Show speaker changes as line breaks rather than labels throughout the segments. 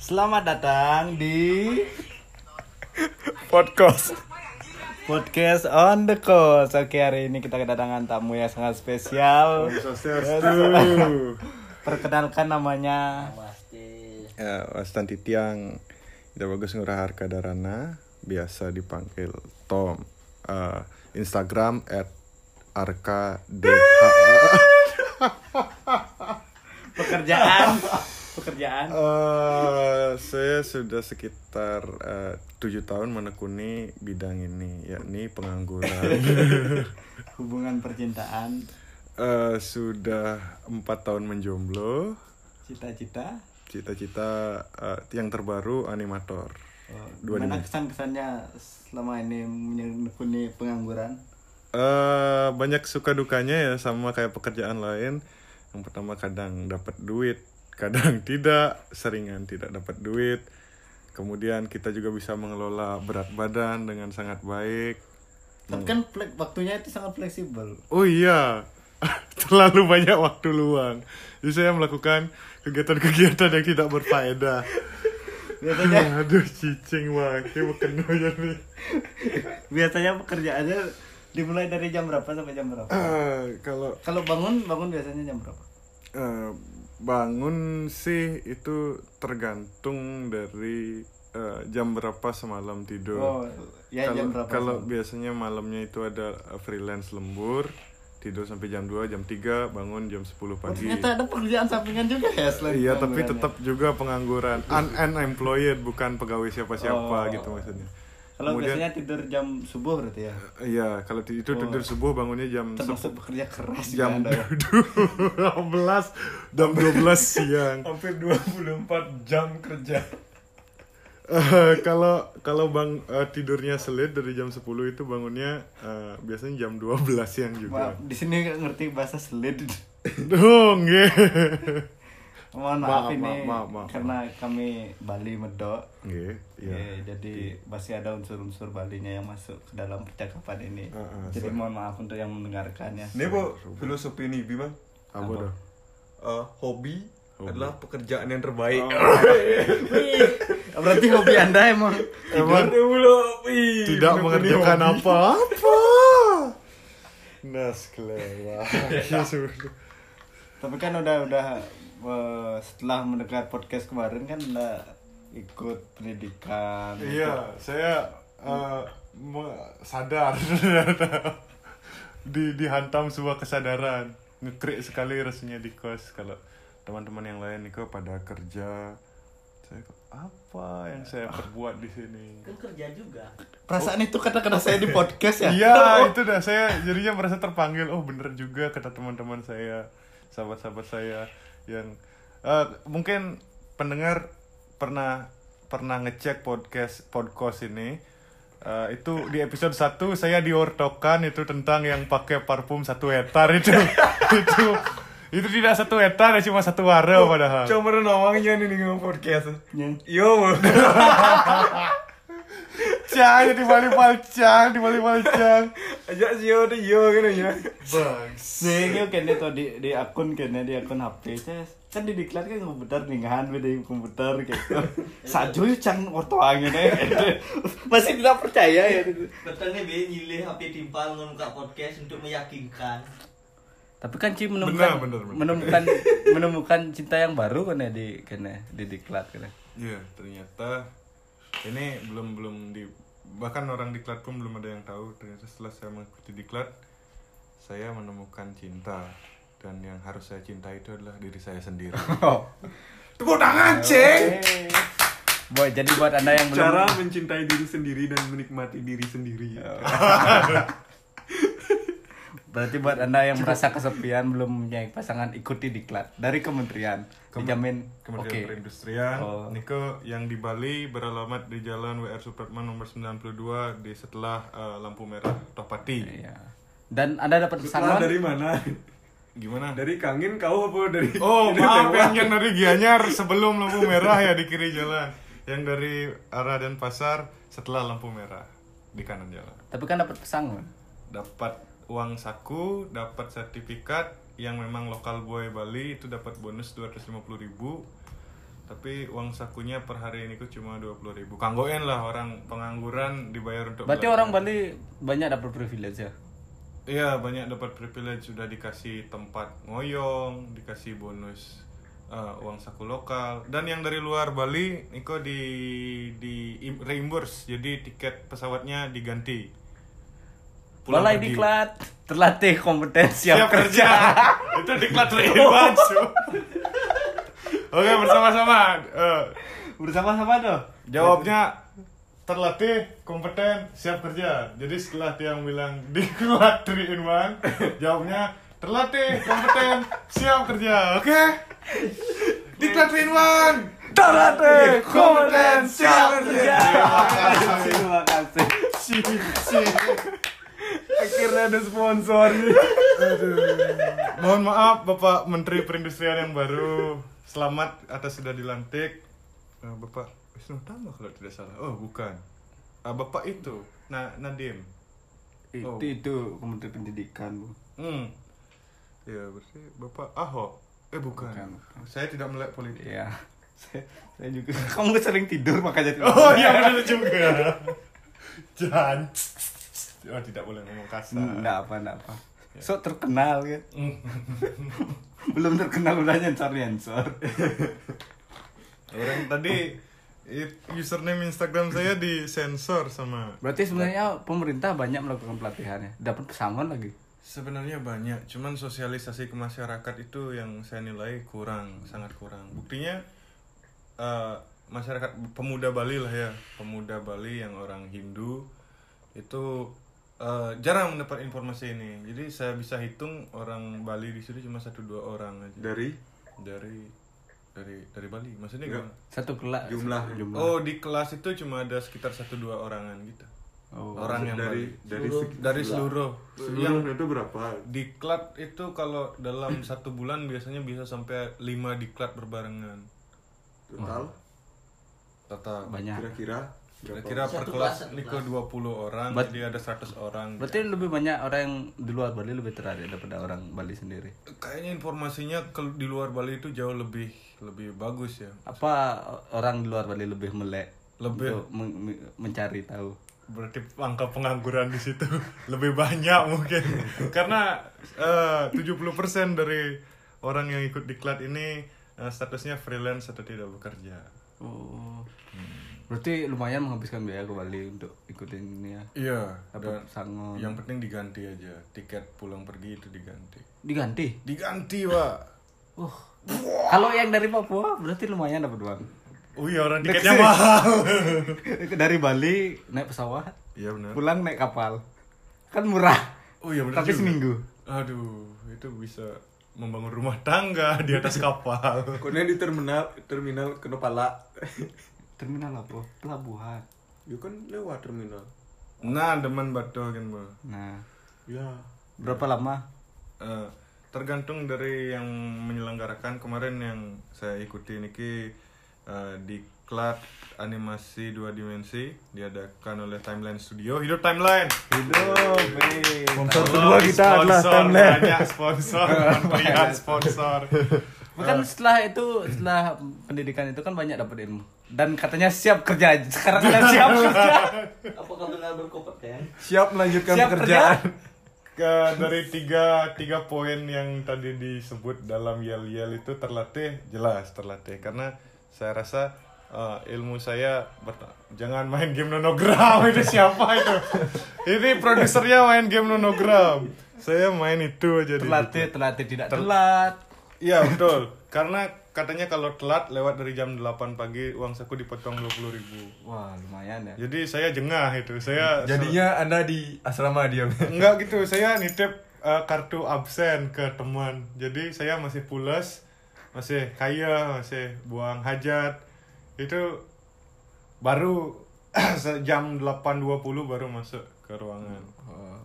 Selamat datang di
podcast
podcast on the coast. Oke hari ini kita kedatangan tamu yang sangat spesial. Perkenalkan namanya.
ya Wastan Titiang Ida Bagus Ngurah Harka Darana biasa dipanggil Tom Eh, Instagram at arka dh
Pekerjaan. Pekerjaan.
Eh, saya sudah sekitar eh, tujuh tahun menekuni bidang ini yakni pengangguran
Hubungan percintaan.
Eh, sudah empat tahun menjomblo
Cita-cita.
cita-cita eh, yang terbaru animator
Oh,
Dua
Gimana kesan-kesannya selama ini menekuni pengangguran?
eh banyak suka dukanya ya sama kayak pekerjaan lain. Yang pertama kadang dapat duit, kadang tidak, seringan tidak dapat duit. Kemudian kita juga bisa mengelola berat badan dengan sangat baik.
Tapi kan waktunya itu sangat fleksibel.
Oh iya, terlalu banyak waktu luang. Jadi saya melakukan kegiatan-kegiatan yang tidak berfaedah.
Biasanya
Aduh cicing banget, bukan ya nih.
biasanya pekerjaannya dimulai dari jam berapa sampai jam berapa?
Eh, kalau
Kalau bangun bangun biasanya jam berapa?
Eh, bangun sih itu tergantung dari eh, jam berapa semalam tidur.
Oh, ya
kalau
jam berapa?
kalau
semalam?
biasanya malamnya itu ada eh, freelance lembur, tidur sampai jam 2, jam 3, bangun jam 10
Oh,
pagi.
ternyata ada pekerjaan sampingan juga ya selain
Iya, tapi
penganggurannya.
tetap juga pengangguran, Un- unemployed bukan pegawai siapa-siapa
Oh.
gitu maksudnya.
Kalau
Kemudian-
biasanya tidur jam subuh berarti ya.
Iya, kalau ti- itu tidur subuh bangunnya jam
Termasuk bekerja keras
jam
ya.
12 jam 12 siang.
hampir 24 jam kerja
Eh, kalau kalau bang eh, tidurnya selit dari jam 10 itu bangunnya eh, biasanya jam 12 siang juga.
Maaf, di sini nggak ngerti bahasa selid.
Dong, nggih.
Mohon
Maaf,
maaf, ini
maaf, maaf, maaf.
karena kami Bali medok.
Nggih, iya.
Oke, jadi masih ada unsur-unsur Balinya yang masuk ke dalam percakapan ini.
Ah, ah,
jadi mohon maaf untuk yang mendengarkannya.
ini bu filosofi nih bima
Apa dah?
Eh, hobi,
Hobi.
adalah pekerjaan yang terbaik
Wih, berarti hobi anda emang
Emang tidak mengerjakan apa-apa. Nas kelewat. Ya
tapi kan udah udah eh, setelah mendengar podcast kemarin kan udah ikut pendidikan
Iya, saya eh, me- sadar. Di dihantam sebuah kesadaran. Ngekrik sekali rasanya di kos. Kalau teman-teman yang lain itu pada kerja saya kok, apa yang saya perbuat di sini?
Kan kerja juga.
Perasaan itu kata-kata saya di podcast ya?
Iya itu dah. Saya jadinya merasa terpanggil. Oh bener juga kata teman-teman saya sahabat-sahabat saya yang eh, mungkin pendengar pernah pernah ngecek podcast podcast ini Eh, itu di episode 1 saya diortokan itu tentang yang pakai parfum satu hektar itu. Itu itu tidak satu hektar ya cuma satu waro padahal.
Coba nawangnya nih ngomong podcast
Yang-
Yo
cang di bali palcang di bali palcang
Ajak si yo deh yo kan ya
Nih, ini kayaknya tuh di, di akun kayaknya di akun HP saya kan di diklat kan komputer nih kan beda di komputer gitu. Saju cang orto angin masih tidak percaya ya.
Betulnya be nyilih HP timpal ngebuka podcast untuk meyakinkan
Tapi kan Ci menemukan
Benar, benar, benar.
menemukan menemukan cinta yang baru kan ya di kayaknya di diklat kan.
Iya, ternyata ini belum belum di bahkan orang diklat pun belum ada yang tahu. Ternyata setelah saya mengikuti diklat, saya menemukan cinta. Dan yang harus saya cintai itu adalah diri saya sendiri.
Tepuk tangan ceng!
Boy, jadi buat anda yang belum
Cara mencintai diri sendiri dan menikmati diri sendiri.
Berarti buat anda yang merasa kesepian belum mempunyai pasangan ikuti diklat dari kementerian dijamin
Kementerian
oke.
Perindustrian,
Oh.
Niko yang di Bali beralamat di Jalan WR Supratman nomor 92 di setelah eh, lampu merah Tohpati.
Iya. Dan anda dapat pesangon
dari mana?
Gimana?
Dari Kangin kau apa dari
Oh
dari
maaf yang, yang dari Gianyar sebelum lampu merah ya di kiri jalan Yang dari arah Denpasar setelah lampu merah di kanan jalan
tapi kan dapat pesangon
Dapat uang saku, dapat sertifikat yang memang lokal boy Bali itu dapat bonus 250.000 ribu tapi uang sakunya per hari ini ku cuma 20.000 ribu kanggoen lah orang pengangguran dibayar untuk
Berarti
belajar.
orang Bali banyak dapat privilege ya?
Iya banyak dapat privilege sudah dikasih tempat ngoyong, dikasih bonus uh, uang saku lokal dan yang dari luar Bali Niko di di im- reimburse jadi tiket pesawatnya diganti. Pulang
Balai
pergi.
diklat terlatih kompeten siap,
siap kerja. Itu diklat cu. Oke bersama-sama. Eh,
Bersama-sama tuh.
Jawabnya terlatih, kompeten, siap kerja. Jadi setelah tiang bilang diklat 3 in 1, jawabnya terlatih, kompeten, siap kerja. Oke? Diklat 3 in 1.
Terlatih kompeten siap
kerja.
Terima kasih.
Akhirnya ada sponsor.
Mohon maaf Bapak Menteri Perindustrian yang baru. Selamat atas sudah dilantik. Eh, Bapak Wisnu Tama kalau tidak salah. Oh, bukan. Ah, Bapak itu, nah Nadim.
Itu
Oh.
itu Kementerian Pendidikan, Bu.
Hmm. Ya, berarti Bapak Ahok. Eh, bukan.
Bukan.
Saya tidak melihat politik.
Iya. Saya, saya juga kamu sering tidur makanya tidur.
Oh iya benar juga. Jangan. Oh tidak boleh ngomong kasar.
Enggak apa, enggak apa. So terkenal kan.
Hmm.
Belum terkenal udah nyensor-nyensor.
Orang tadi it- username Instagram saya disensor sama.
Berarti sebenarnya pemerintah banyak melakukan pelatihannya. Dapat pesangon lagi.
Sebenarnya banyak, cuman sosialisasi ke masyarakat itu yang saya nilai kurang, sangat kurang. Buktinya eh, masyarakat pemuda Bali lah ya, pemuda Bali yang orang Hindu itu eh, jarang mendapat informasi ini. Jadi saya bisa hitung orang Bali di situ cuma satu dua orang aja.
Dari
dari dari dari Bali, maksudnya
Enggak.
gimana?
Satu kelas
Jumlah.
jumlah.
Oh di kelas itu cuma ada sekitar satu dua orangan gitu.
Oh.
orang yang
dari
Bali.
dari
Seluruh-
dari seluruh yang
seluruh itu berapa?
diklat itu kalau dalam satu bulan biasanya bisa sampai 5 diklat berbarengan
Total
total
banyak.
kira-kira?
Kira-kira per kelas Niko
kelas.
20 orang
But-
jadi ada 100 orang
Berarti lebih banyak orang yang di luar Bali lebih tertarik daripada orang Bali sendiri.
kayaknya informasinya ke di luar Bali itu jauh lebih lebih bagus ya
Apa orang di luar Bali lebih melek
Lebih.
untuk men- men- mencari tahu?
berarti angka pengangguran di situ lebih banyak mungkin karena eh, 70% dari orang yang ikut diklat ini eh, statusnya freelance atau tidak bekerja
Oh. Berarti lumayan menghabiskan biaya ke Bali untuk ikutin ini ya.
iya
Dapat
dan
pesangon.
yang penting diganti aja tiket pulang pergi itu diganti
Diganti.
diganti pak
Uh. Kalau yang dari Papua berarti lumayan dapat uang.
oh iya orang tiketnya mahal
dari Bali naik pesawat,
iya benar
pulang naik kapal. Kan murah.
oh iya benar
Tapi
juga.
seminggu.
aduh itu bisa membangun rumah tangga di atas kapal
Pokoknya di terminal terminal Kenopala.
Terminal apa? Pelabuhan.
Ya kan lewat terminal.
nah demen batu kan bu
Nah,
Ya.
berapa lama?
Eh, tergantung dari yang menyelenggarakan kemarin yang saya ikuti niki eh, di Klat animasi dua dimensi diadakan oleh Timeline Studio hidup Timeline
Hidup,
Sponsor
Tolong
kedua kita adalah
sponsor,
Timeline.
banyak sponsor pemberian sponsor
Bukan setelah itu, setelah pendidikan itu kan banyak dapat ilmu. Dan katanya siap kerja. Sekarang ada siap kerja.
Apakah benar berkompeten?
Siap melanjutkan
Siap
pekerjaan.
ke dari tiga tiga poin yang tadi disebut dalam yel yel itu terlatih jelas terlatih karena saya rasa eh, ilmu saya jangan main game nonogram itu siapa itu ini produsernya main game nonogram saya main itu aja
Terlatih, terlatih tidak telat.
Iya betul karena katanya kalau telat lewat dari jam 8 pagi uang saku dipotong 20.000 ribu
Wah, lumayan ya.
jadi saya jengah itu saya
Jadinya Anda di asrama diam.
Enggak gitu, saya nitip uh, kartu absen ke teman. Jadi saya masih pulas, masih kaya, masih buang hajat. Itu baru jam 8.20 baru masuk ke ruangan.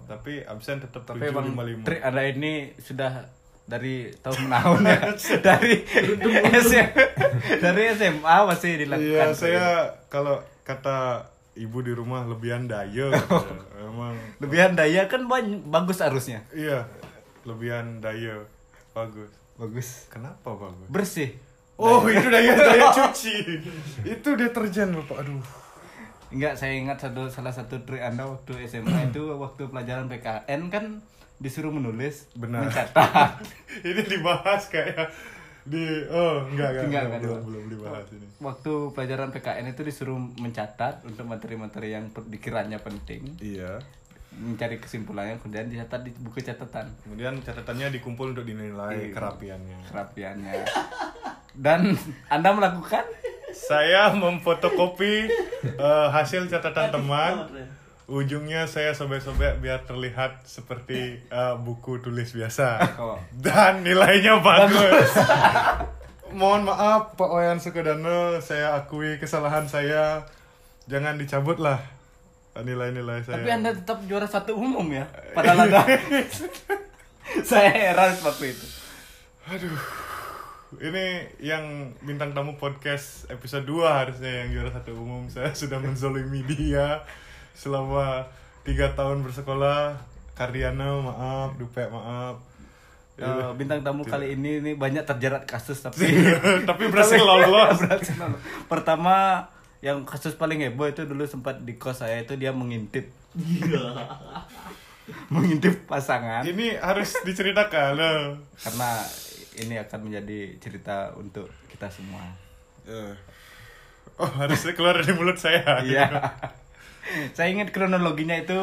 Tapi absen tetap
Oh. Tapi emang
7.55.
trik ada ini sudah dari tahun menahun ya. dari SM, dari SMA masih dilakukan.
Iya, saya kalau kata ibu di rumah lebihan daya. gitu. Emang
lebihan daya kan bagus arusnya.
iya, lebihan daya. Bagus.
Bagus.
Kenapa bagus?
Bersih.
Oh, itu daya daya cuci. itu deterjen, Bapak. Aduh.
Enggak, saya ingat satu salah satu trik Anda waktu SMA itu waktu pelajaran PKN kan disuruh menulis,
Benar.
mencatat.
ini dibahas kayak di oh, enggak enggak,
Enggak,
enggak,
enggak,
belum, belum dibahas ini.
waktu pelajaran PKN itu disuruh mencatat untuk materi-materi yang dikiranya penting,
Iya.
mencari kesimpulannya kemudian dicatat di buku catatan
Kemudian catatannya dikumpul untuk dinilai
Iya.
kerapiannya.
kerapiannya. Dan Anda melakukan
Saya memfotokopi eh, hasil catatan teman. Ujungnya saya sobek-sobek biar terlihat seperti eh, buku tulis biasa.
Oh.
Dan nilainya bagus. Mohon maaf Pak Wayan Sukodano, saya akui kesalahan saya. Jangan dicabut lah nilai-nilai saya.
Tapi Anda tetap juara satu umum ya. Padahal Anda Saya heran waktu itu.
Ini yang bintang tamu podcast episode 2 harusnya yang juara satu umum Saya sudah menzolimi dia selama tiga tahun bersekolah Karyana maaf, Dupe maaf
Eh, bintang tamu kali ini ini banyak terjerat kasus tapi
Tapi berhasil lolos
Berhasil lolos. Pertama yang kasus paling heboh itu dulu sempat di kos saya itu dia mengintip mengintip pasangan
Ini harus diceritakan loh.
karena ini akan menjadi cerita untuk kita semua.
Eh. Oh harusnya keluar dari mulut saya
Iya. Saya ingat kronologinya itu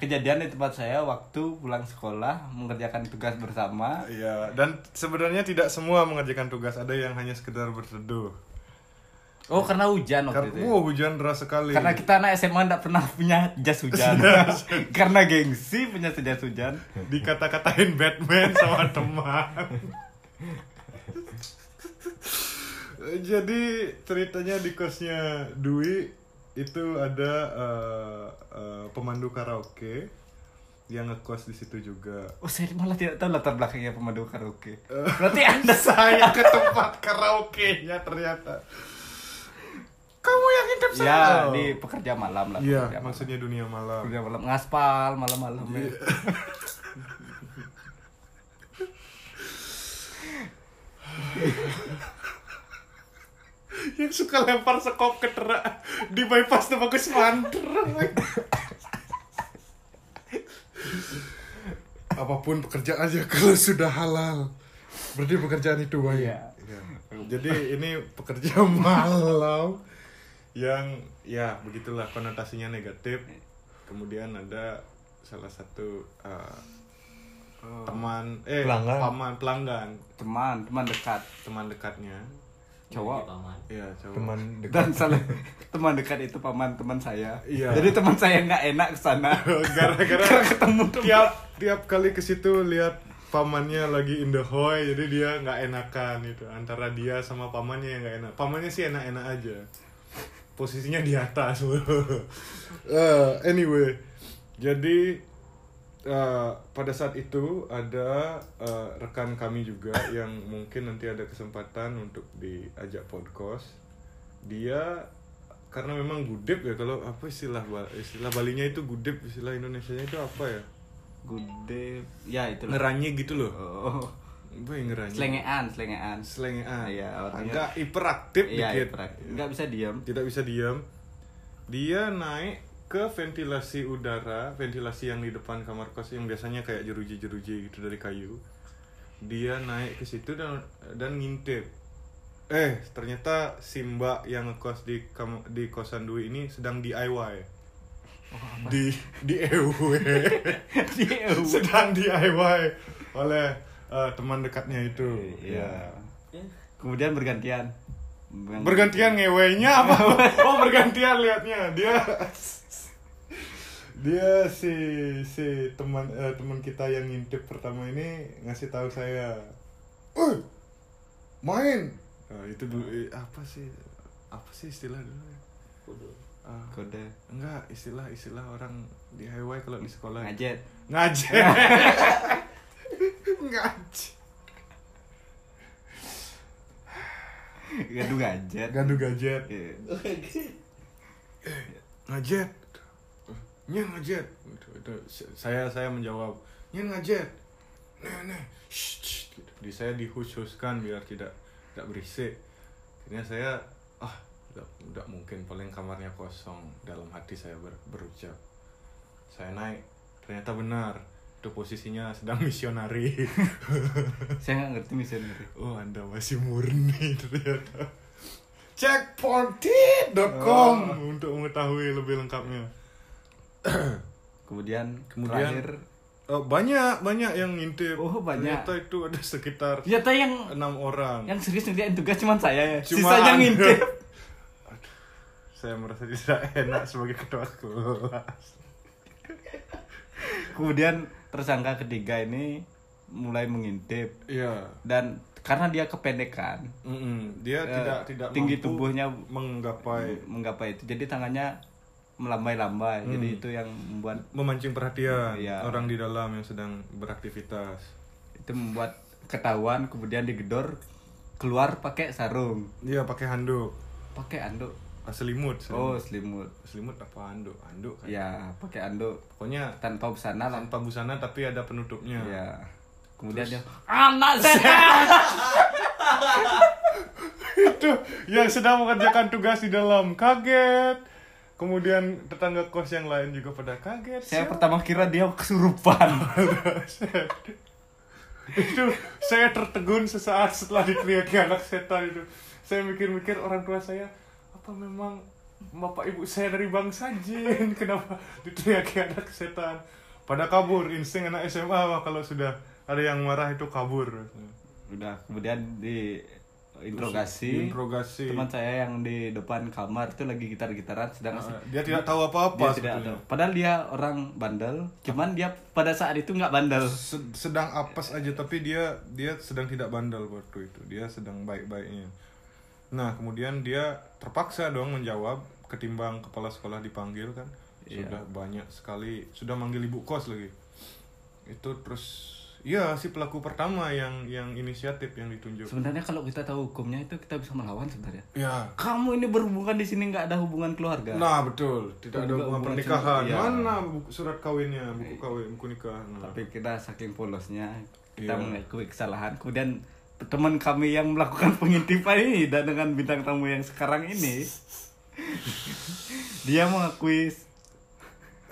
kejadian di tempat saya waktu pulang sekolah mengerjakan tugas bersama.
Iya, dan sebenarnya tidak semua mengerjakan tugas, ada yang hanya sekedar berteduh.
Oh karena hujan waktu
Karena
itu.
wow, hujan deras sekali.
Karena kita anak SMA nggak pernah punya jas hujan. Karena gengsi punya jas hujan.
dikata-katain Batman sama teman. Jadi ceritanya di kosnya Dwi itu ada eh, eh, pemandu karaoke yang ngekos di situ juga.
Oh saya malah tidak tahu latar belakangnya pemandu karaoke. Berarti anda
Saya ke tempat karaoke-nya ternyata. Kamu yang intip saya?
ya di pekerja malam lah.
Iya,
pekerja malam.
maksudnya dunia malam.
Pekerja malam ngaspal malam-malam. ya.
yang suka lempar sekop ke terak di bypass tuh bagus manter apa pun pekerjaan aja kalau sudah halal berarti pekerjaan itu baik
Iya.
Iya. jadi ini pekerja malam yang ya begitulah konotasinya negatif kemudian ada salah satu uh, teman eh
Pelanggan.
paman pelanggan
Teman, teman dekat.
teman dekatnya
Cowok.
Paman.
Iya, cowok.
teman dekat
Dan salah teman dekat itu paman teman saya.
Iya.
Jadi teman saya nggak enak ke sana.
gara-gara
Karena ketemu teman.
tiap tiap kali ke situ lihat pamannya lagi in the hoy jadi dia nggak enakan itu antara dia sama pamannya yang nggak enak pamannya sih enak-enak aja posisinya di atas Eh, anyway jadi eh, pada saat itu ada eh, rekan kami juga yang mungkin nanti ada kesempatan untuk diajak podcast dia karena memang gudep ya kalau apa istilah istilah Balinya itu gudep istilah Indonesia itu apa ya
Gude, ya itu. lah.
ngeranyi gitu loh
Oh.
yang ngeranyi
Selengean, selengean.
selengean
Iya, orangnya-
agak hiperaktif
Iya,
dikit
hiperak- nggak bisa diam.
tidak bisa diam dia naik ke ventilasi udara ventilasi yang di depan kamar kos yang biasanya kayak jeruji-jeruji gitu dari kayu. Dia naik ke situ dan dan ngintip. Eh ternyata si mbak yang ngekos di kam- di kosan Dwi ini sedang DIY di di EW
Di EW.
sedang DIY oleh eh, teman dekatnya itu.
Iya.
Ya.
Kemudian bergantian.
Bergantian ngewenya apa? Oh bergantian liatnya. Dia dia si si teman eh, teman kita yang ngintip pertama ini ngasih tahu saya oh main. Eh, itu dulu eh, apa sih apa sih istilah dulu ya? Ah,
Kode.
Enggak istilah istilah orang di highway kalau di sekolah.
Ngajet.
ngajet. Ngajet.
Gaduh ngajet.
gaduh gadget
Iya.
ngajet nyen ngajet Itu- itu, saya saya menjawab nyen ngajet nah nah. Shh, shh, gitu. di saya dihus-huskan biar tidak tidak berisik. Akhirnya saya ah udah, udah mungkin paling kamarnya kosong dalam hati saya ber- berucap. Saya naik ternyata benar itu posisinya sedang misionari.
Saya nggak ngerti itu.
oh anda masih murni ternyata. Cek pontit.com untuk mengetahui lebih lengkapnya
Kemudian,
Kemudian-
terakhir
Oh, banyak banyak yang ngintip
Oh, banyak.
ternyata itu ada sekitar
ternyata yang
enam orang
yang serius ngerjain tugas cuma saya ya.
Cuma
Sisanya ngintip.
saya merasa tidak enak sebagai ketua kelas
Kemudian tersangka ketiga ini mulai mengintip
iya
dan karena dia kependekan
Mm-mm. dia
eh,
tidak tidak
tinggi
mampu
tubuhnya
menggapai
menggapai itu jadi tangannya melambai-lambai. Jadi
Hmm.
itu yang membuat
memancing perhatian
Iya.
orang di dalam yang sedang beraktivitas.
Itu membuat ketahuan kemudian digedor keluar pakai sarung.
Dia pakai handuk.
Pakai anduk
ah, selimut
oh
selimut,
selimut
selimut apa handuk? Handuk kan?
ya pakai anduk
pokoknya
tanpa busana lah.
tanpa busana tapi ada penutupnya.
Ya kemudian dia anak saya
itu yang sedang mengerjakan tugas di dalam. Kaget kemudian tetangga kos yang lain juga pada kaget.
Saya
Siapa?
pertama kira dia kesurupan.
Itu saya tertegun sesaat setelah diteriaki anak setan itu. Saya mikir-mikir orang tua saya apa memang bapak ibu saya dari bangsa jin? Kenapa? Diteriaki anak setan. Pada kabur insting anak SMA kalau sudah ada yang marah itu kabur.
Udah kemudian di interogasi
interogasi
teman saya yang di depan kamar itu lagi gitar-gitaran sedang asik.
dia tidak tahu apa-apa
dia tidak
sebetulnya.
tahu. Padahal dia orang bandel, cuman dia pada saat itu nggak bandel.
Se- sedang apes aja tapi dia dia sedang tidak bandel waktu itu dia sedang baik-baiknya nah kemudian dia terpaksa dong menjawab ketimbang kepala sekolah dipanggil kan
Iya.
sudah banyak sekali sudah manggil ibu kos lagi itu terus Iya si pelaku pertama yang yang inisiatif yang ditunjuk.
Sebenarnya kalau kita tahu hukumnya itu kita bisa melawan sebenarnya.
Ya.
Kamu ini berhubungan di sini nggak ada hubungan keluarga.
Nah betul, tidak ada hubungan
hubungan
pernikahan.
iya.
Mana buku, surat kawinnya, buku kawin, buku nikah. Nah.
Tapi kita saking polosnya kita
Iya.
mengakui kesalahan. Kemudian teman kami yang melakukan pengintipan ini dan dengan bintang tamu yang sekarang ini dia mengakui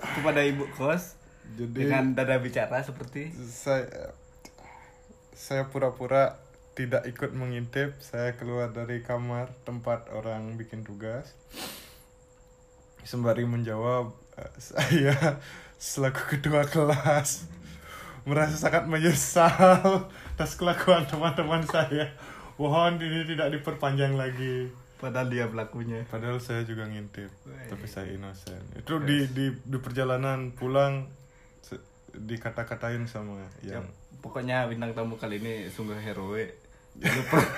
kepada ibu kos
Jadi
dengan dada bicara seperti
saya saya pura-pura tidak ikut mengintip. Saya keluar dari kamar tempat orang bikin tugas. Sembari menjawab, eh, saya selaku ketua kelas merasa sangat menyesal atas kelakuan teman-teman saya. Mohon ini tidak diperpanjang lagi.
padahal dia pelakunya.
Padahal saya juga ngintip, tapi saya innocent. Itu di di di perjalanan pulang dikata-katain sama
Ya,
yang
pokoknya bintang tamu kali ini sungguh heroik. Per-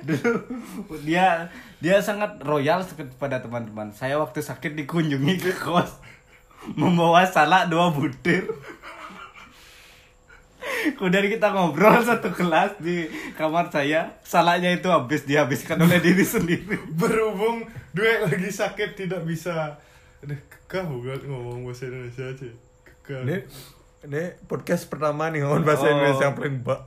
Dulu dia dia sangat royal kepada teman-teman. Saya waktu sakit dikunjungi ke kos membawa salak dua butir. Kemudian kita ngobrol satu kelas di kamar saya. Salaknya itu habis dihabiskan oleh diri sendiri.
berhubung duit lagi sakit tidak bisa Aduh, kekeh bukan ngomong bahasa Indonesia aja. Kekeh
Ini ini podcast pertama nih ngomong bahasa
Oh.
Indonesia yang paling bak.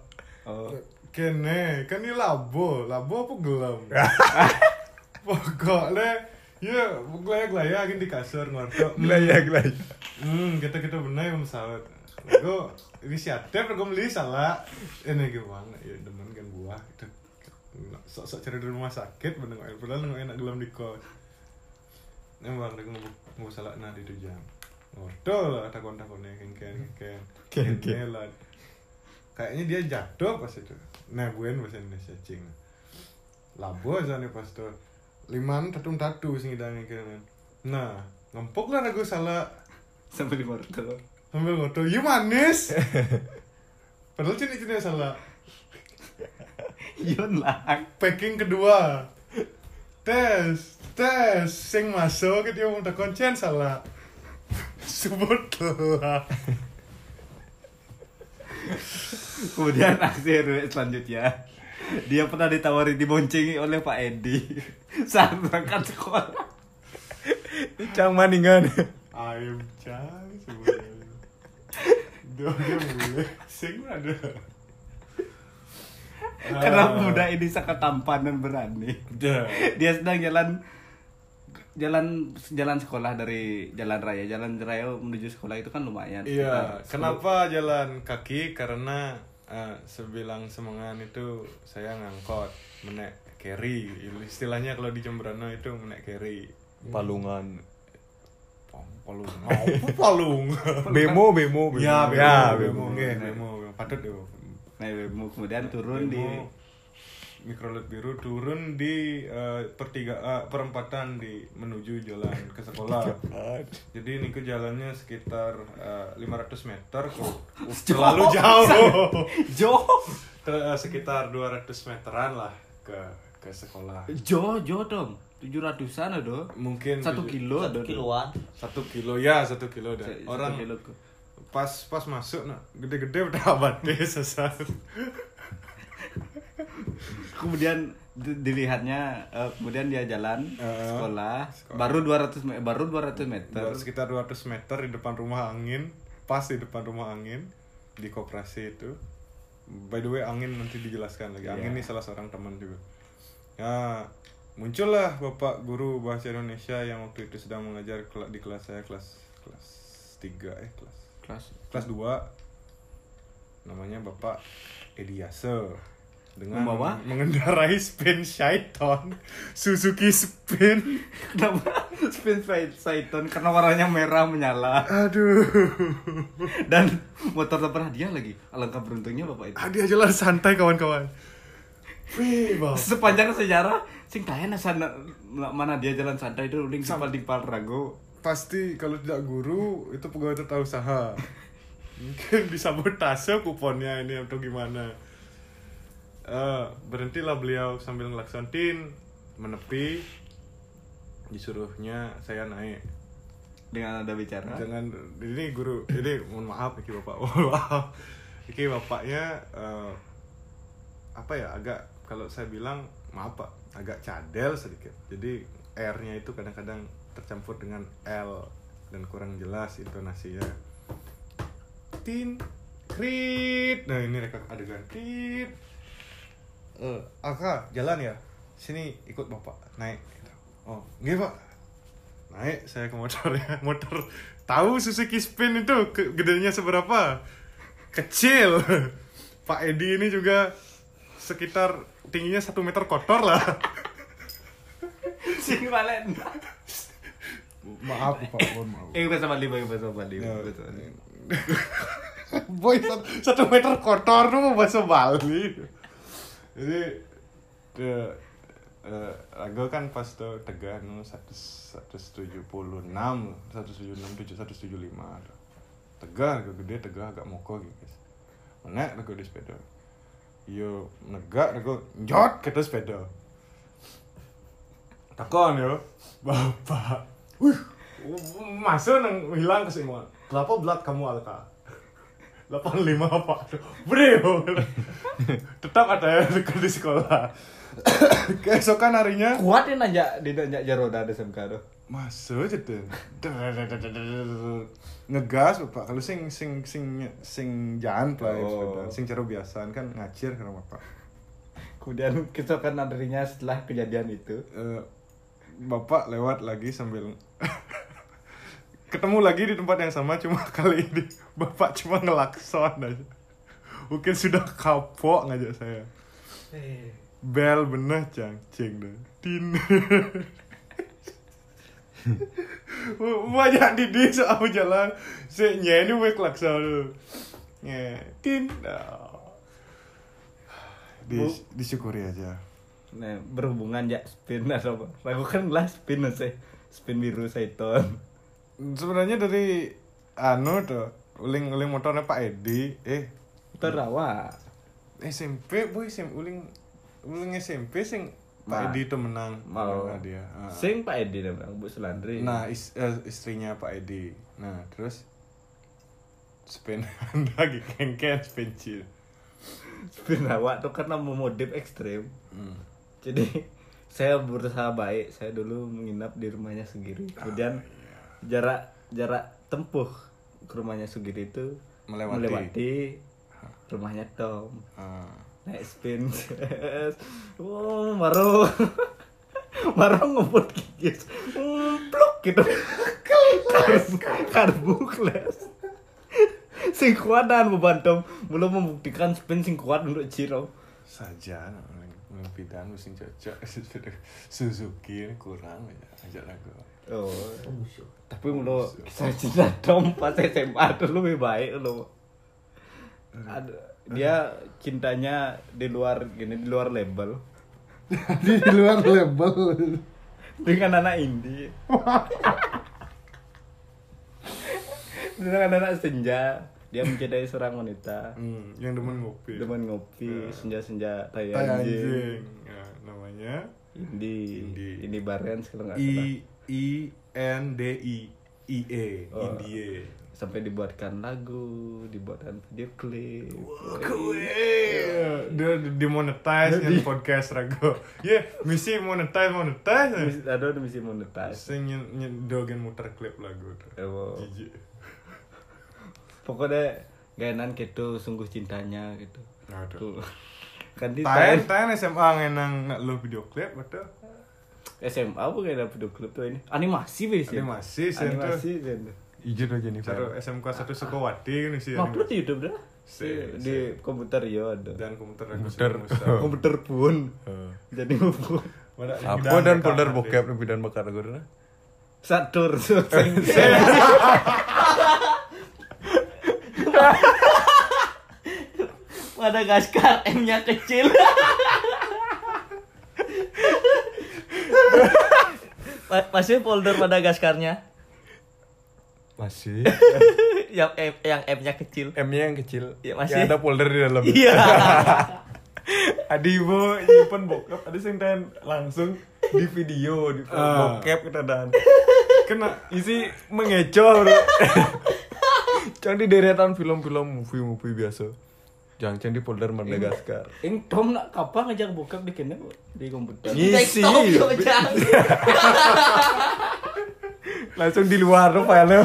Oh,
kene kan ini labo. Labo apa gelam pokoknya ya pokoknya gelayakin di kasur ngerti
Gelayak gelayak.
hmm kita kita benar yang pesawat. Gue inisiatif gue beli salah ini gimana? Ya demen kan buah. Itu sok sok cari di rumah sakit bener nggak padahal enak gelam di kos. Emang aku nggak nggak salah nah di itu jam ngordo lah tak kontak kontak ken ken ken
Ken, ken.
Kelan. kayaknya dia jatuh pas itu. Nah buen bahasa Indonesia cing labo aja nih pas tuh liman tatung tatu sing idangnya kan nah ngempuk lah aku salah.
Sampai di wortel.
sambil ngotot iya manis. Padahal cini cini salah.
Yun lah.
packing kedua. Tes tes sing masuk dia tak koncen salah. Sebut lah
Kemudian aksi heroik selanjutnya. Dia pernah ditawari diboncengi oleh Pak Edi. Saat berangkat sekolah.
Cang maningan.
ayam cang sebenarnya dia dia boleh sing ada
Karena muda ini sangat tampan dan berani.
Dah.
Dia sedang jalan jalan jalan sekolah dari jalan raya. Jalan raya menuju sekolah itu kan lumayan.
Iya,
sekitar
kenapa jalan kaki? Karena eh, sebilang semangan itu saya ngangkot, menek carry. Istilahnya kalau di Jemberana itu menek carry.
Palungan.
Pam- Palung. Apa palung?
Bemo, bemo, bemo.
Ya, bemo,
Ya,
bemo,
bemo.
bemo. Patut yo.
Nah, bemo. kemudian turun di
Bemo, mikrolet biru turun di eh, pertiga eh, perempatan di menuju jalan ke sekolah. Jadi ini ke jalannya sekitar eh, 500 meter kok. Terlalu jauh.
Jo.
Ter- eh, sekitar 200 meteran lah ke ke sekolah.
Jo, Jo dong. 700-an ada.
Mungkin
Satu
tujuh-
kilo
Satu
ada.
kiloan.
Satu kilo ya satu kilo
satu
Orang
kilo
pas pas masuk nah gede-gede udah abad deh sesat.
Kemudian di- dilihatnya eh, kemudian dia jalan
Eh,
sekolah,
sekolah.
baru 200 me- baru 200 meter
Baru sekitar 200 meter di depan rumah angin, pas di depan rumah angin di koperasi itu. By the way, angin nanti dijelaskan lagi. Angin
Iya.
ini salah seorang teman juga. Ya, muncullah Bapak guru bahasa Indonesia yang waktu itu sedang mengajar di kelas saya kelas kelas 3 eh kelas
kelas
kelas 2. Namanya Bapak Ediase dengan
Membawa?
mengendarai spin Shaiton. Suzuki Spin.
Kenapa? Spin Saiton karena warnanya merah menyala.
Aduh.
Dan motor tak pernah dia lagi. Alangkah beruntungnya bapak itu.
Ah, dia jalan santai kawan-kawan. Wih,
sepanjang sejarah sing kaya sana mana dia jalan santai itu uling
Sam-
dipal dipal rago.
Pasti kalau tidak guru itu pegawai tetap usaha. Mungkin disabotase kuponnya ini atau gimana. Eh, berhentilah beliau sambil ngelakson tin menepi disuruhnya saya naik.
Dengan ada bicara?
Jangan ini guru ini mohon maaf iki bapak mohon maaf. Iki bapaknya eh, apa ya agak kalau saya bilang maaf pak agak cadel sedikit. Jadi R-nya itu kadang-kadang tercampur dengan L dan kurang jelas intonasinya. Tin krit. Nah ini rekam adegan. Krit eh Aka jalan ya? Sini ikut bapak. Naik oh nggih pak. Naik saya ke motornya motor tahu Suzuki Spin itu ke- gedenya seberapa? Kecil. Pak Edi ini juga sekitar tingginya satu meter kotor lah.
Sing balen
maaf Pak. Mohon maaf.
Eh Bali bahasa Bali
Ya.
bahasa Bali.
boy satu, satu meter kotor tuh bahasa Bali jadi eh, Rago kan pas tuh tegar nu satu satu tujuh puluh enam satu tujuh enam tujuh satu tujuh lima. Tegar Rago gede tegar agak moko gitu guys. Mana Rago di sepeda. Yo negak Rago njot kita sepeda. Takon yo. Bapak. Wih masuk nang hilang kesimpulan. Berapa belat kamu alka 85 apa? Bro. Tetap ada yang di sekolah. Keesokan harinya
kuat ya nanya di nanya jaroda ada SMK tuh.
Masuk aja tuh. Ngegas bapak. Kalau sing sing sing sing jalan lah ya,
Oh.
sing cara biasa kan ngacir karena bapak.
Kemudian keesokan harinya setelah kejadian itu
Eh, bapak lewat lagi sambil ketemu lagi di tempat yang sama cuma kali ini bapak cuma ngelakson aja. Mungkin sudah kapok ngajak saya. Bel bener cangcing deh. Tin banyak didi soal jalan. Si nyanyi gue klakson dulu Nye, tin Oh. Dis- disyukuri aja.
Nah berhubungan ya spin atau apa? Aku kan lah spin sih spin biru Saiton.
Sebenarnya dari anu tuh uling uling motornya Pak Edi. Eh.
Terawa
SMP boy SMP uling uling SMP sing Pak. Edi itu menang.
Mau.
Menang dia. Ah.
sing Pak Edi namanya Bu Sulandri
nah is- eh, istrinya Pak Edi. Nah terus spin lagi kengken spin chill.
Spin awak tuh karena mau modif ekstrim.
Hmm.
jadi saya berusaha baik. Saya dulu menginap di rumahnya Sugiri kemudian jarak jarak tempuh ke rumahnya Sugiri itu
Melewati.
melewati rumahnya Tom.
Ah.
naik spin. Oh baru. Baru ngebut gigit. Pluk gitu. Karbu karbu kelas sing kuat dan membantu belum membuktikan spin sing kuat untuk Ciro
saja mimpidan mesin cocok. Suzuki ini kurang ya ajak lagu.
Oh. Tapi mulu kisah cinta dom pas SMA dulu lebih baik lo ada dia cintanya di luar gini di luar label.
Di luar label.
Dengan anak indie dengan anak senja dia mencintai seorang wanita.
Hmm, yang demen ngopi.
Demen ngopi senja-senja tai
Tai
anjing.
anjing. Ya, namanya
indie barens kalau nggak salah.
I I N D I I E
Oh.
Indie
sampai dibuatkan lagu dibuatkan video klip.
Dia dimonetize yang podcast rago. Ya misi monetize monetize.
Ada misi monetize.
Sing dogen muter klip lagu
Oh.
jijik
pokoknya gainan gitu sungguh cintanya gitu.
Aduh.
Tuh. kan di Taen
tahan SMA ngenang nak lo video klip betul
SMA bukan ada video klip tuh ini? Animasi wes ya?
Animasi, tuh.
animasi sen
Ijin aja nih
Cara SMK satu Sukawati kan sih
upload di YouTube dah.
Si,
di,
si.
di komputer ya ada.
Dan komputer aku
Komputer.
Komputer pun. Jadi
Mana-
Apa
bidang
dan folder bokep nih bidan bakar gue na?
satur
Madagaskar M-nya kecil. Ma- Masih folder Madagaskarnya
Masih.
yang M, yang M-nya kecil.
M-nya yang kecil.
Iya, masih.
Yang ada folder di dalam.
Iya.
Adi bo nyimpen bokep, ada sing langsung di video di
Ah.
bokep kita dan
Kena
isi mengecoh bro. Jangan di deretan film-film movie-movie biasa. Jangan di folder Madagaskar.
Ing Tom nak kapan ngajak bokep di kene di komputer
Ngisi. Langsung di luar tuh filenya.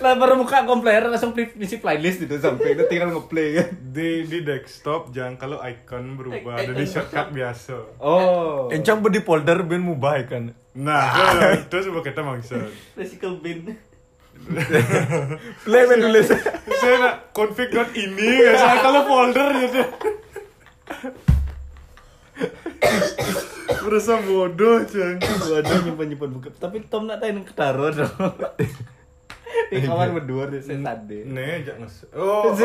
lah baru buka komplayer langsung play- isi playlist itu sampai itu tinggal ngeplay kan
di di desktop jangan kalau icon berubah ada di shortcut biasa
oh
Encang di folder ben mubah kan.
nah itu sebuah kita maksud
Recycle bin.
Play ben tulis.
saya nak config dot ini ya saya kalau folder gitu. Merasa bodoh cang
waduh nyimpan nyimpan bokep tapi Tom nak tahu ketaro dong di kamar berdua deh saya tadi.
Nih jangan oh.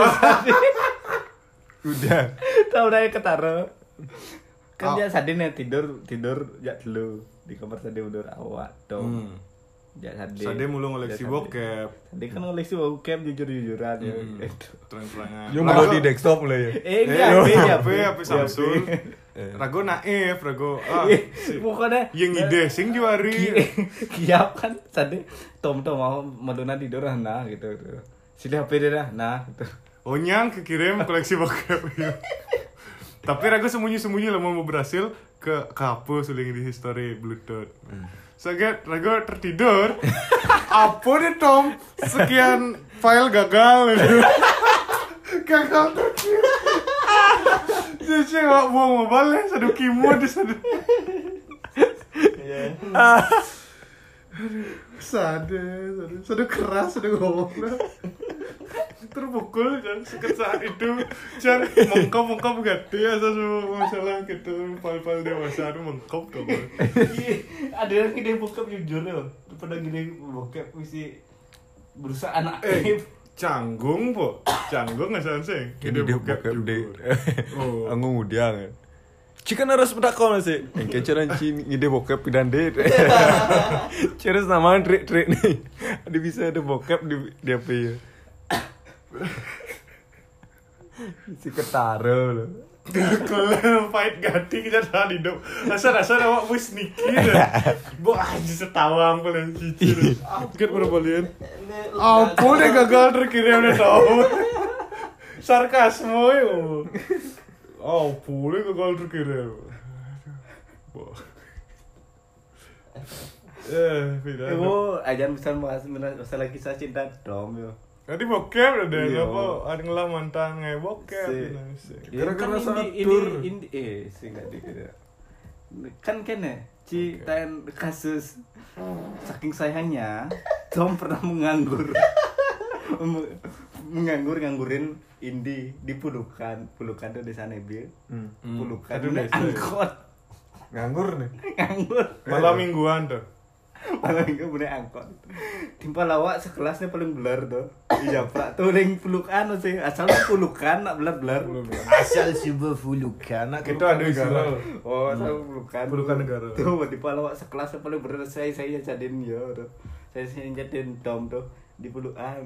Udah.
tahu dah ketaro kan dia tadi nih tidur tidur ya dulu. Di kamar tadi tidur awak Tom. Ya tadi
Sade mulu ngoleksi bokep
tadi kan ngoleksi bokep jujur jujuran ya gitu
terang-terangan
Yo mulai di desktop mulai ya.
eh
Eh,
enggak
HP,
HP
Samsung. Rago naif, rago ah. si-
pokoknya
Yang ide sing juari.
kiap kan tadi Tom Tom mau Madonna tidur ah, nah gitu gitu sini HP dia dah nah gitu
Onyang kekirim koleksi bokep. Tapi rago sembunyi-sembunyi lah mau berhasil ke apa suling di history Bluetooth. Saget rago tertidur. apa deh Tom? Sekian file gagal. gagal terkirim. Jadi nggak buang mobile satu kimo di sana. Sade, sade, sade keras, sade ngomong Terpukul kan sekat saat itu Jangan mengkop-mengkop gede asal semua masalah gitu Pal-pal dewasa itu mengkop kamu
ada yang gede bokep jujur ya pada gede bokep mesti berusaha anak
Eh, canggung po Canggung nggak sih
Gede bokep de.
Oh.
Anggung udiang. Cikan harus pedakon sih. Engke cara cin ide bokep pidan de. Cara nama trik-trik nih. Ada bisa ada bokep di di apa ya. Si ketaro loh.
Kalau fight ganti kita tahan hidup. Asal-asal awak mau sneaky dah Bo aja setawang paling cicir Ket berapa lian Ampun deh gagal. terkirim deh tau. Sarkasme yo Ampun deh gagal terkirim. Eh,
Ibu ajan bisa bahas masalah kisah cinta Tom yo
Tadi bokep ada
Iya.
apa? Ada ngelah mantan nge bokep.
Si-
Nah, si.
Gara-gara
kan
saat
ini,
tur.
ini, ini eh sih nggak dikira kan kene ci tan kasus saking sayangnya Tom pernah menganggur menganggur nganggurin Indi di Pulukan Pulukan tuh di sana Bil
Hmm.
Pulukan
Aduh, desa.
angkot
Nganggur nih.
nganggur
Malam mingguan tuh.
malah itu bener angkot timpa lawak sekelasnya paling belar tuh iya pak tuh yang pelukan sih asal pelukan nak belar belar
Asal sebuah fulukan. Kita ada negara.
Oh, saya pelukan.
Pelukan negara.
Tuh, di lawak sekelas paling bener saya saya jadiin yo tuh. Saya saya jadiin Tom tuh di pelukan.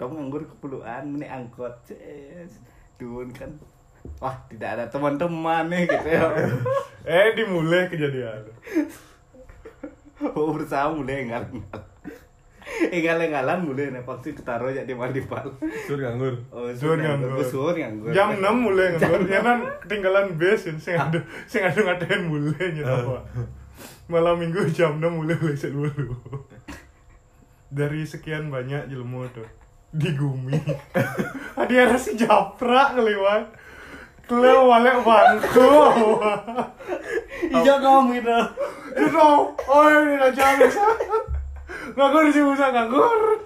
Tom nganggur ke pelukan, ini angkot. Ces. Dun kan. Wah, tidak ada teman-teman nih gitu ya.
Eh dimulai kejadian.
Oh, bersama mulai engal. Engal-engalan mulai nih pasti ketaruh ya di Malipal.
Sur nganggur.
Oh,
Sur nganggur.
Sur nganggur.
Jam 6 mulai nganggur. Ya kan ketinggalan base sing ada sing ada ngatain mulai nya apa. Malam minggu jam 6 mulai leset dulu. Dari sekian banyak jelmu tuh di gumi. Ada ada si ngelewat. Kelewat balik bangku.
Ijo kamu itu.
Itu, oh ini aja bisa. Nganggur sih bisa nganggur.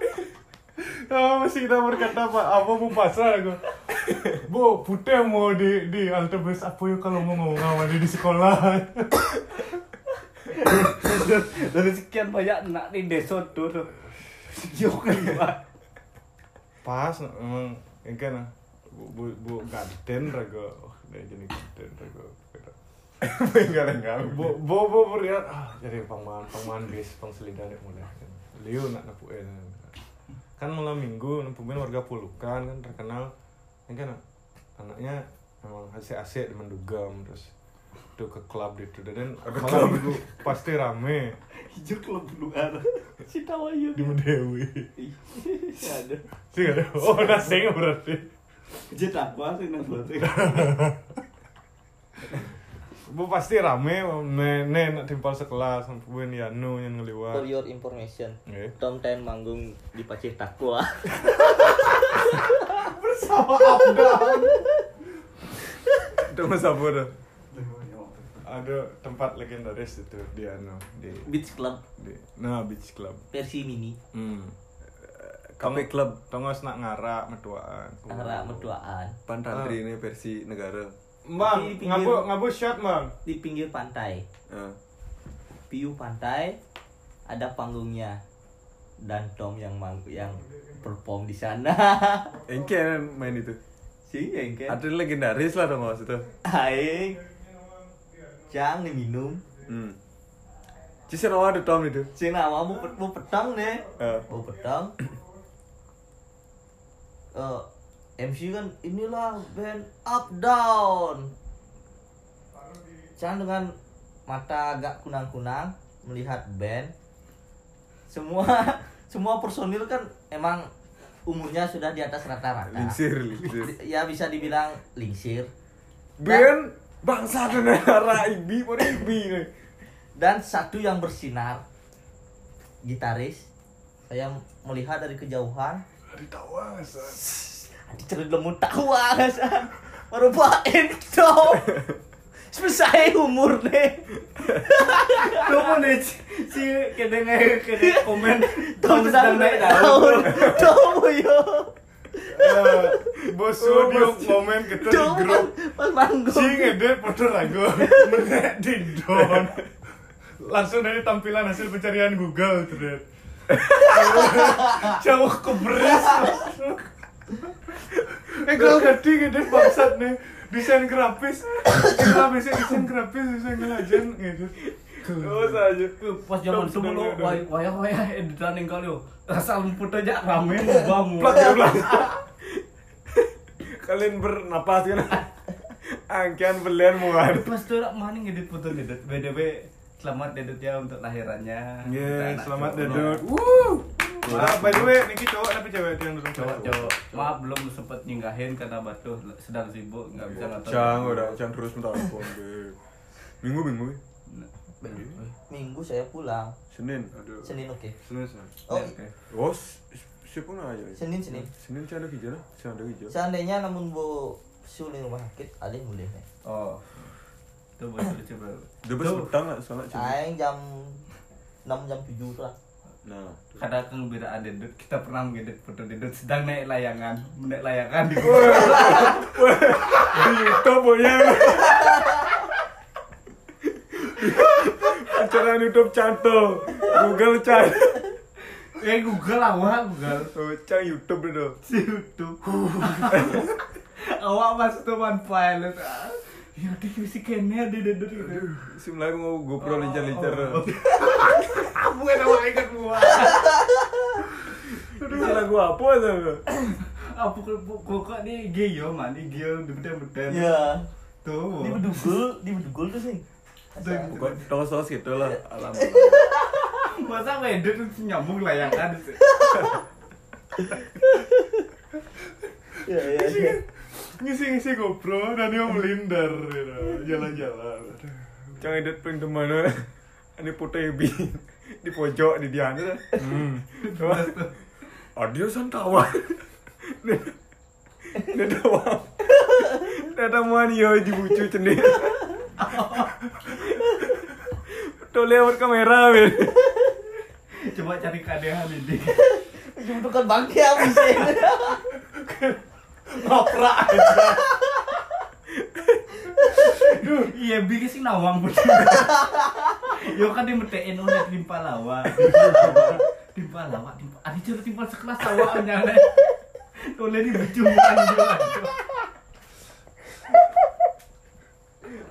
Oh, masih kita berkata apa? Apa mau pasrah aku? Bu, putih mau di di halte bus apa ya kalau mau ngomong sama di sekolah?
Dari sekian banyak anak di desa tuh. tuh. Kan.
Pas, emang ini kan bu bu, bu gaden raga, oh, dia jadi gaden raga.
Enggak enggak.
Bu bu bu beriat, ah jadi pangman pangman bis pang selida dek mulai. Liu nak napuin. Kan malam minggu napuin warga pulukan kan terkenal, ini kan anaknya emang asik asik di mendugam terus tuh ke klub itu dan malam minggu pasti rame
Ijo kalau pelukan. Si tahu aja.
di Medewi
Ada.
sih ada oh nasing berarti
Jadi apa sih nang berarti?
bu pasti rame nenek nak timpal sekelas sampai Yanu yang ngeliwat
For your information,
Oke.
Tom Ten manggung di Pacih Takwa.
bersama
Itu mas apa dah?
ada tempat legendaris itu di Anu di,
Beach Club
di nah beach club
versi mini.
hmm.
Cafe Club.
tongos nak ngarak metuaan
Arah meduaan
Pantantri ini versi negara.
Bang ngabu ngabu shot bang
di pinggir pantai. View pantai ada panggungnya dan Tom yang mang yang perform di sana.
Engke kan main itu.
Yang kan.
Ada legendaris lah dong mas itu.
Aing. Jangan diminum.
Hmm. Cisir ada Tom itu.
Sing nama mau pet mau petang deh.
Eh.
Mau petang. Eh, MC kan inilah band up down. Jangan dengan mata agak kunang-kunang melihat band. Semua semua personil kan emang umurnya sudah di atas rata-rata.
Lingsir, lingsir.
Ya bisa dibilang lingsir.
Ben bangsa dan negara ibi, ibi.
Dan satu yang bersinar gitaris saya melihat dari kejauhan
ditawa
dicerut lemut tawa kan merupakan dong. Selesai umur nih
Kamu nih si nge kede komen.
Tom sedang naik daun. Tom yo.
Eh, bos
Oh,
dia
bos.
ngomen kita di
Tom
grup.
pas manggung.
Si ngedit foto ragu menek di don langsung dari tampilan hasil pencarian Google tuh Ded. jauh keberes eh kalau ganti ngedit bangsat nih desain grafis kita bisa desain grafis desain ngelajan ngedit
Oh saja.
Pas zaman dulu
naik daun.
wayah wayah wayah editan yang kali. Rasa lemput aja rame bangun.
Plak ya plak. Kalian bernapas kan? Angkian belian muat.
Pas tuh rak mana ngedit foto ngedit. BDB selamat dedut ya untuk lahirannya. Untuk
yeah,
anak
selamat dedut wuh ah, by the way Niki cowok tapi cewek yang duduk
Cowok cowok. Maaf belum sempet nyinggahin karena batu sedang sibuk nggak bisa ngatur.
Cang udah, cang terus mentelepon. Minggu minggu.
minggu saya pulang
Senin.
senin oke
Senin, Senin.
oh
Oh, s- Siapa aja?
Senin Senin.
Senin canda hijau lah, canda hijau.
Seandainya namun bu sulit rumah sakit, ada yang boleh nih.
Oh. Itu boleh coba.
Udah pas petang lah soalnya.
Aing jam 6 jam 7 tuh lah.
Nah,
Kadang kegembiraan Dedut, kita pernah ngedit foto Dedut sedang naik layangan, naik layangan di
di YouTube ya. Acara YouTube canto, Google cang,
Eh Google awak Google.
oh, cang YouTube itu.
Si YouTube. awak mas tuh man pilot. ah. Ya udah mesti kene ada Dedut gitu.
Sebelah mau GoPro lincar-lincar.
Kamu kan awak ingat gua.
Aduh, lagu apa tuh?
Apa kok kok nih Gio man, nih Gio beden-beden.
Iya.
Tuh.
Di bedugul, di bedugul tuh sih.
Bukan tos-tos gitu lah, alam.
Masa ngedit itu nyambung layangan sih.
Iya iya iya.
Ngisi-ngisi GoPro dan dia melindar gitu. jalan-jalan
Cang edit paling di mana? Ini foto Ebi di pojok di Diana. Hmm. Audio santawa. Ini doang. Ada mania di bucu cenih. Tuh lewat kamera, men.
Coba cari kadehan ini.
Itu kan bangke apa sih?
Nopra, aja iya bikin sih nawang bener. Yo kan dia dimetein oleh timpa lawa. Timpa lawa, timpa. Ada cara timpa sekelas lawa nyane. Oleh di becuman juga.